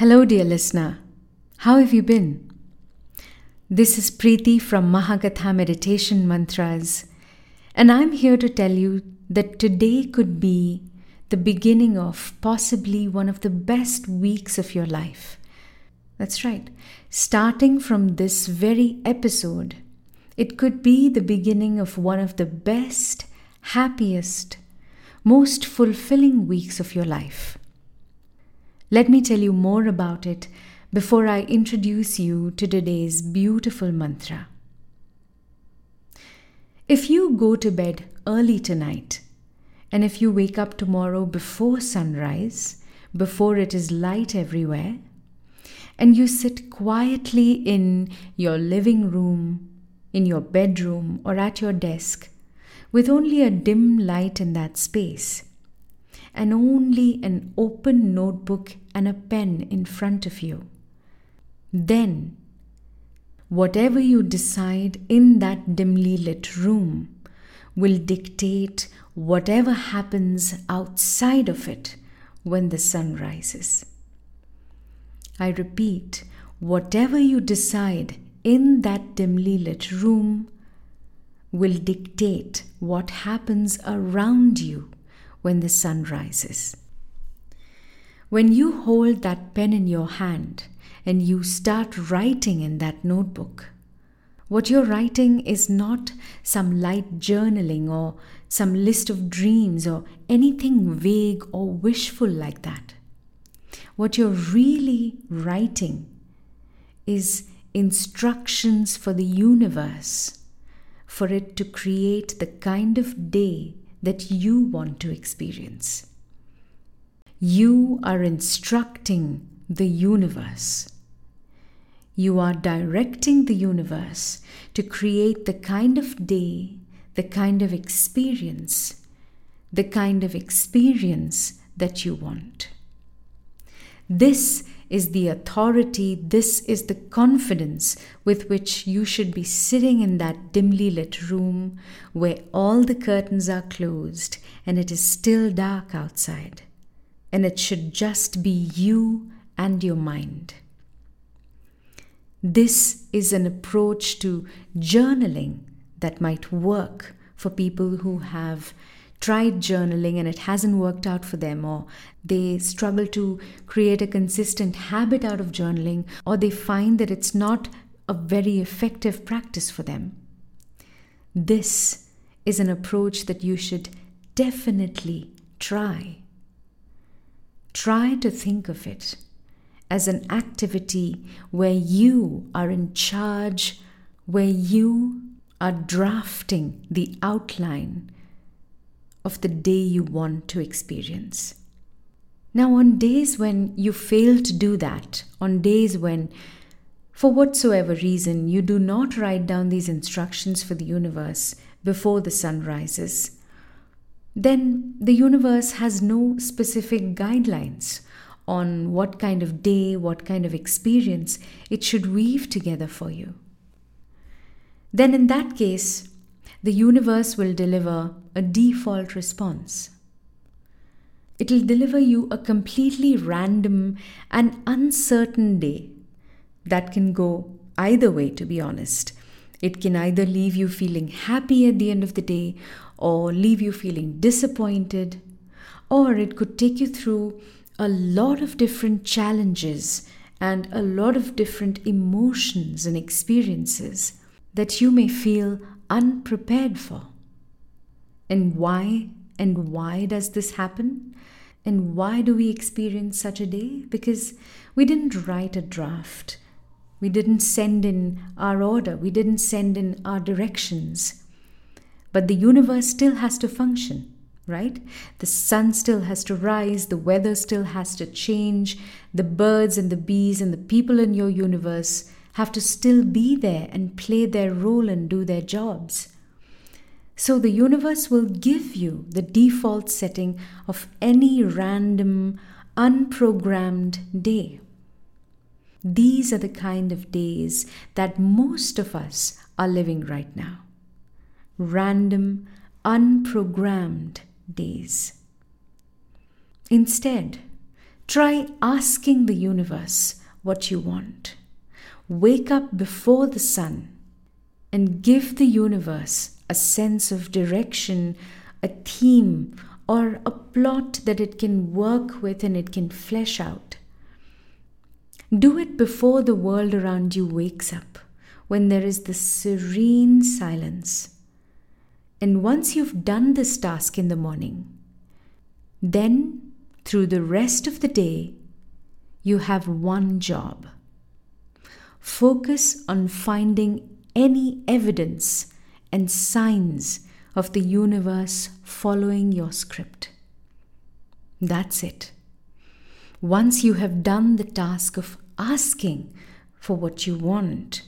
Hello, dear listener. How have you been? This is Preeti from Mahakatha Meditation Mantras, and I'm here to tell you that today could be the beginning of possibly one of the best weeks of your life. That's right. Starting from this very episode, it could be the beginning of one of the best, happiest, most fulfilling weeks of your life. Let me tell you more about it before I introduce you to today's beautiful mantra. If you go to bed early tonight, and if you wake up tomorrow before sunrise, before it is light everywhere, and you sit quietly in your living room, in your bedroom, or at your desk, with only a dim light in that space, and only an open notebook and a pen in front of you, then whatever you decide in that dimly lit room will dictate whatever happens outside of it when the sun rises. I repeat, whatever you decide in that dimly lit room will dictate what happens around you when the sun rises. When you hold that pen in your hand and you start writing in that notebook, what you're writing is not some light journaling or some list of dreams or anything vague or wishful like that. What you're really writing is instructions for the universe for it to create the kind of day that you want to experience. You are instructing the universe. You are directing the universe to create the kind of day, the kind of experience, the kind of experience that you want. This is the authority, this is the confidence with which you should be sitting in that dimly lit room where all the curtains are closed and it is still dark outside. And it should just be you and your mind. This is an approach to journaling that might work for people who have tried journaling and it hasn't worked out for them, or they struggle to create a consistent habit out of journaling, or they find that it's not a very effective practice for them. This is an approach that you should definitely try. Try to think of it as an activity where you are in charge, where you are drafting the outline of the day you want to experience. Now, on days when you fail to do that, on days when, for whatsoever reason, you do not write down these instructions for the universe before the sun rises, then the universe has no specific guidelines on what kind of day, what kind of experience it should weave together for you. Then, in that case, the universe will deliver a default response. It will deliver you a completely random and uncertain day that can go either way, to be honest. It can either leave you feeling happy at the end of the day, or leave you feeling disappointed, or it could take you through a lot of different challenges and a lot of different emotions and experiences that you may feel unprepared for. And why? And why does this happen? And why do we experience such a day? Because we didn't write a draft. We didn't send in our order. We didn't send in our directions. But the universe still has to function, right? The sun still has to rise. The weather still has to change. The birds and the bees and the people in your universe have to still be there and play their role and do their jobs. So the universe will give you the default setting of any random, unprogrammed day. These are the kind of days that most of us are living right now. Random, unprogrammed days. Instead, Try asking the universe what you want. Wake up before the sun and give the universe a sense of direction, a theme, or a plot that it can work with and it can flesh out. Do it before the world around you wakes up, when there is the serene silence. And once you've done this task in the morning, then through the rest of the day, you have one job. Focus on finding any evidence and signs of the universe following your script. That's it. Once you have done the task of asking for what you want,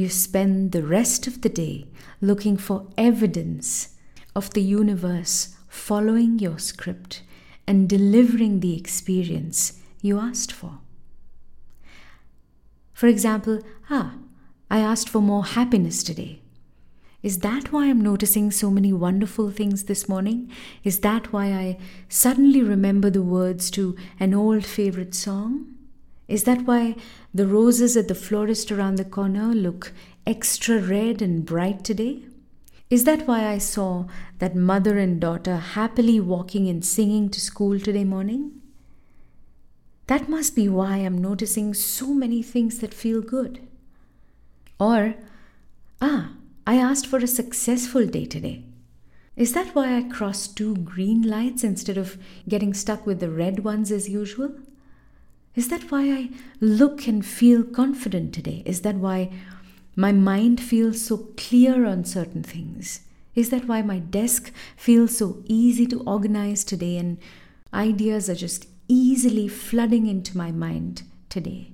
you spend the rest of the day looking for evidence of the universe following your script and delivering the experience you asked for. For example, ah, I asked for more happiness today. Is that why I'm noticing so many wonderful things this morning? Is that why I suddenly remember the words to an old favorite song? Is that why the roses at the florist around the corner look extra red and bright today? Is that why I saw that mother and daughter happily walking and singing to school today morning? That must be why I'm noticing so many things that feel good. Or, ah, I asked for a successful day today. Is that why I crossed two green lights instead of getting stuck with the red ones as usual? Is that why I look and feel confident today? Is that why my mind feels so clear on certain things? Is that why my desk feels so easy to organize today and ideas are just easily flooding into my mind today?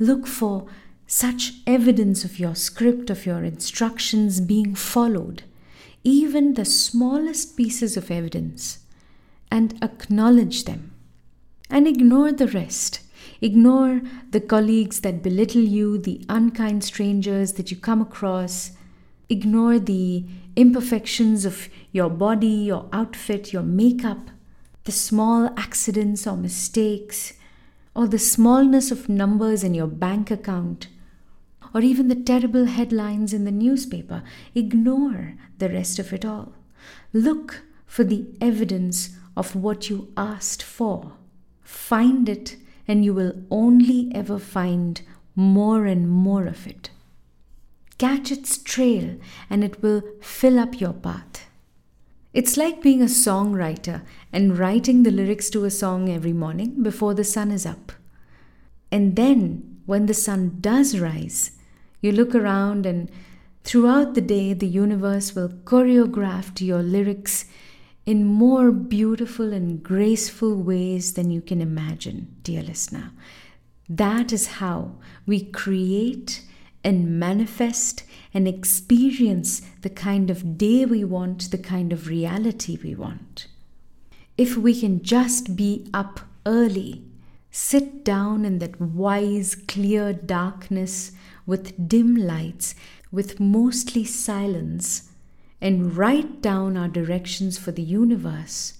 Look for such evidence of your script, of your instructions being followed, even the smallest pieces of evidence, and acknowledge them. And ignore the rest. Ignore the colleagues that belittle you, the unkind strangers that you come across. Ignore the imperfections of your body, your outfit, your makeup, the small accidents or mistakes, or the smallness of numbers in your bank account or even the terrible headlines in the newspaper. Ignore the rest of it all. Look for the evidence of what you asked for. Find it, and you will only ever find more and more of it. Catch its trail, and it will fill up your path. It's like being a songwriter and writing the lyrics to a song every morning before the sun is up. And then, when the sun does rise, you look around, and throughout the day, the universe will choreograph to your lyrics in more beautiful and graceful ways than you can imagine, dear listener. That is how we create and manifest and experience the kind of day we want, the kind of reality we want. If we can just be up early, sit down in that wise, clear darkness with dim lights, with mostly silence, and write down our directions for the universe,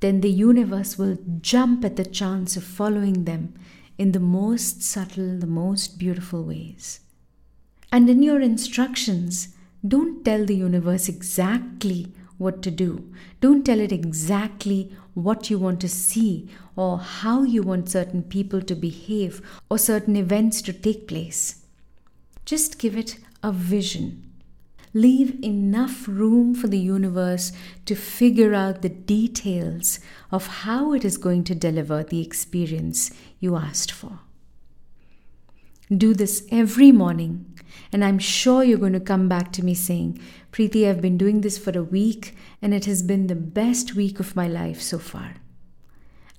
then the universe will jump at the chance of following them in the most subtle, the most beautiful ways. And in your instructions, don't tell the universe exactly what to do. Don't tell it exactly what you want to see or how you want certain people to behave or certain events to take place. Just give it a vision. Leave enough room for the universe to figure out the details of how it is going to deliver the experience you asked for. Do this every morning, and I'm sure you're going to come back to me saying, Preeti, I've been doing this for a week, and it has been the best week of my life so far.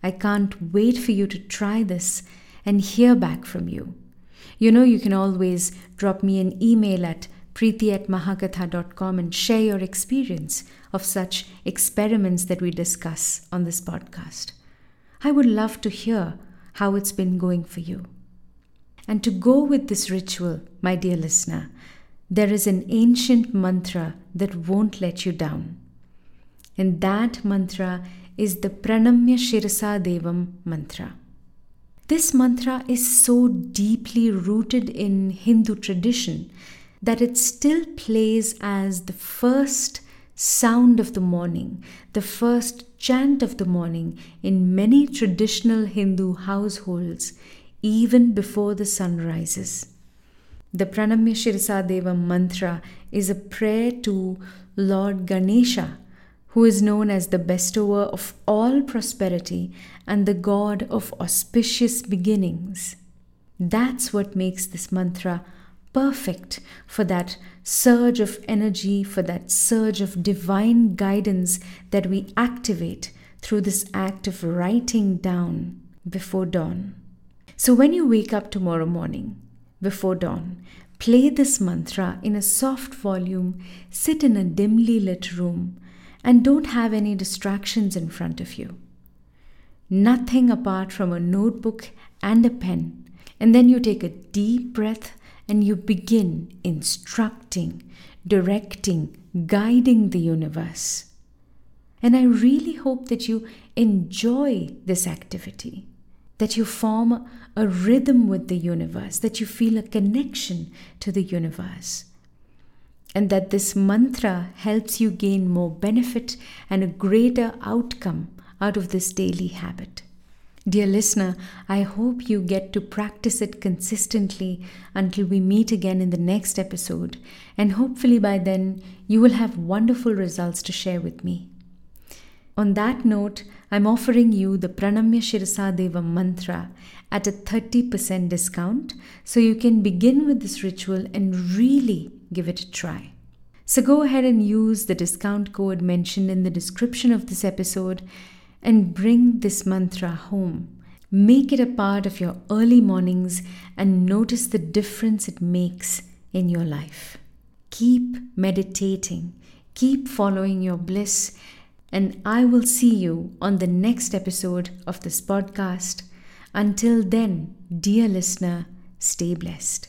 I can't wait for you to try this and hear back from you. You know, you can always drop me an email at preeti at mahakatha.com and share your experience of such experiments that we discuss on this podcast. I would love to hear how it's been going for you. And to go with this ritual, my dear listener, there is an ancient mantra that won't let you down. And that mantra is the Pranamya Shirasa Devam mantra. This mantra is so deeply rooted in Hindu tradition that it still plays as the first sound of the morning, the first chant of the morning in many traditional Hindu households, even before the sun rises. The Pranamya Shirasa Devam mantra is a prayer to Lord Ganesha, who is known as the bestower of all prosperity and the god of auspicious beginnings. That's what makes this mantra perfect for that surge of energy, for that surge of divine guidance that we activate through this act of writing down before dawn. So when you wake up tomorrow morning, before dawn, play this mantra in a soft volume, sit in a dimly lit room, and don't have any distractions in front of you. Nothing apart from a notebook and a pen. And then you take a deep breath and you begin instructing, directing, guiding the universe. And I really hope that you enjoy this activity, that you form a rhythm with the universe, that you feel a connection to the universe, and that this mantra helps you gain more benefit and a greater outcome out of this daily habit. Dear listener, I hope you get to practice it consistently until we meet again in the next episode, and hopefully by then you will have wonderful results to share with me. On that note, I'm offering you the Pranamya Shirasa Devam mantra at a 30% discount so you can begin with this ritual and really give it a try. So go ahead and use the discount code mentioned in the description of this episode and bring this mantra home. Make it a part of your early mornings and notice the difference it makes in your life. Keep meditating, keep following your bliss, and I will see you on the next episode of this podcast. Until then, dear listener, stay blessed.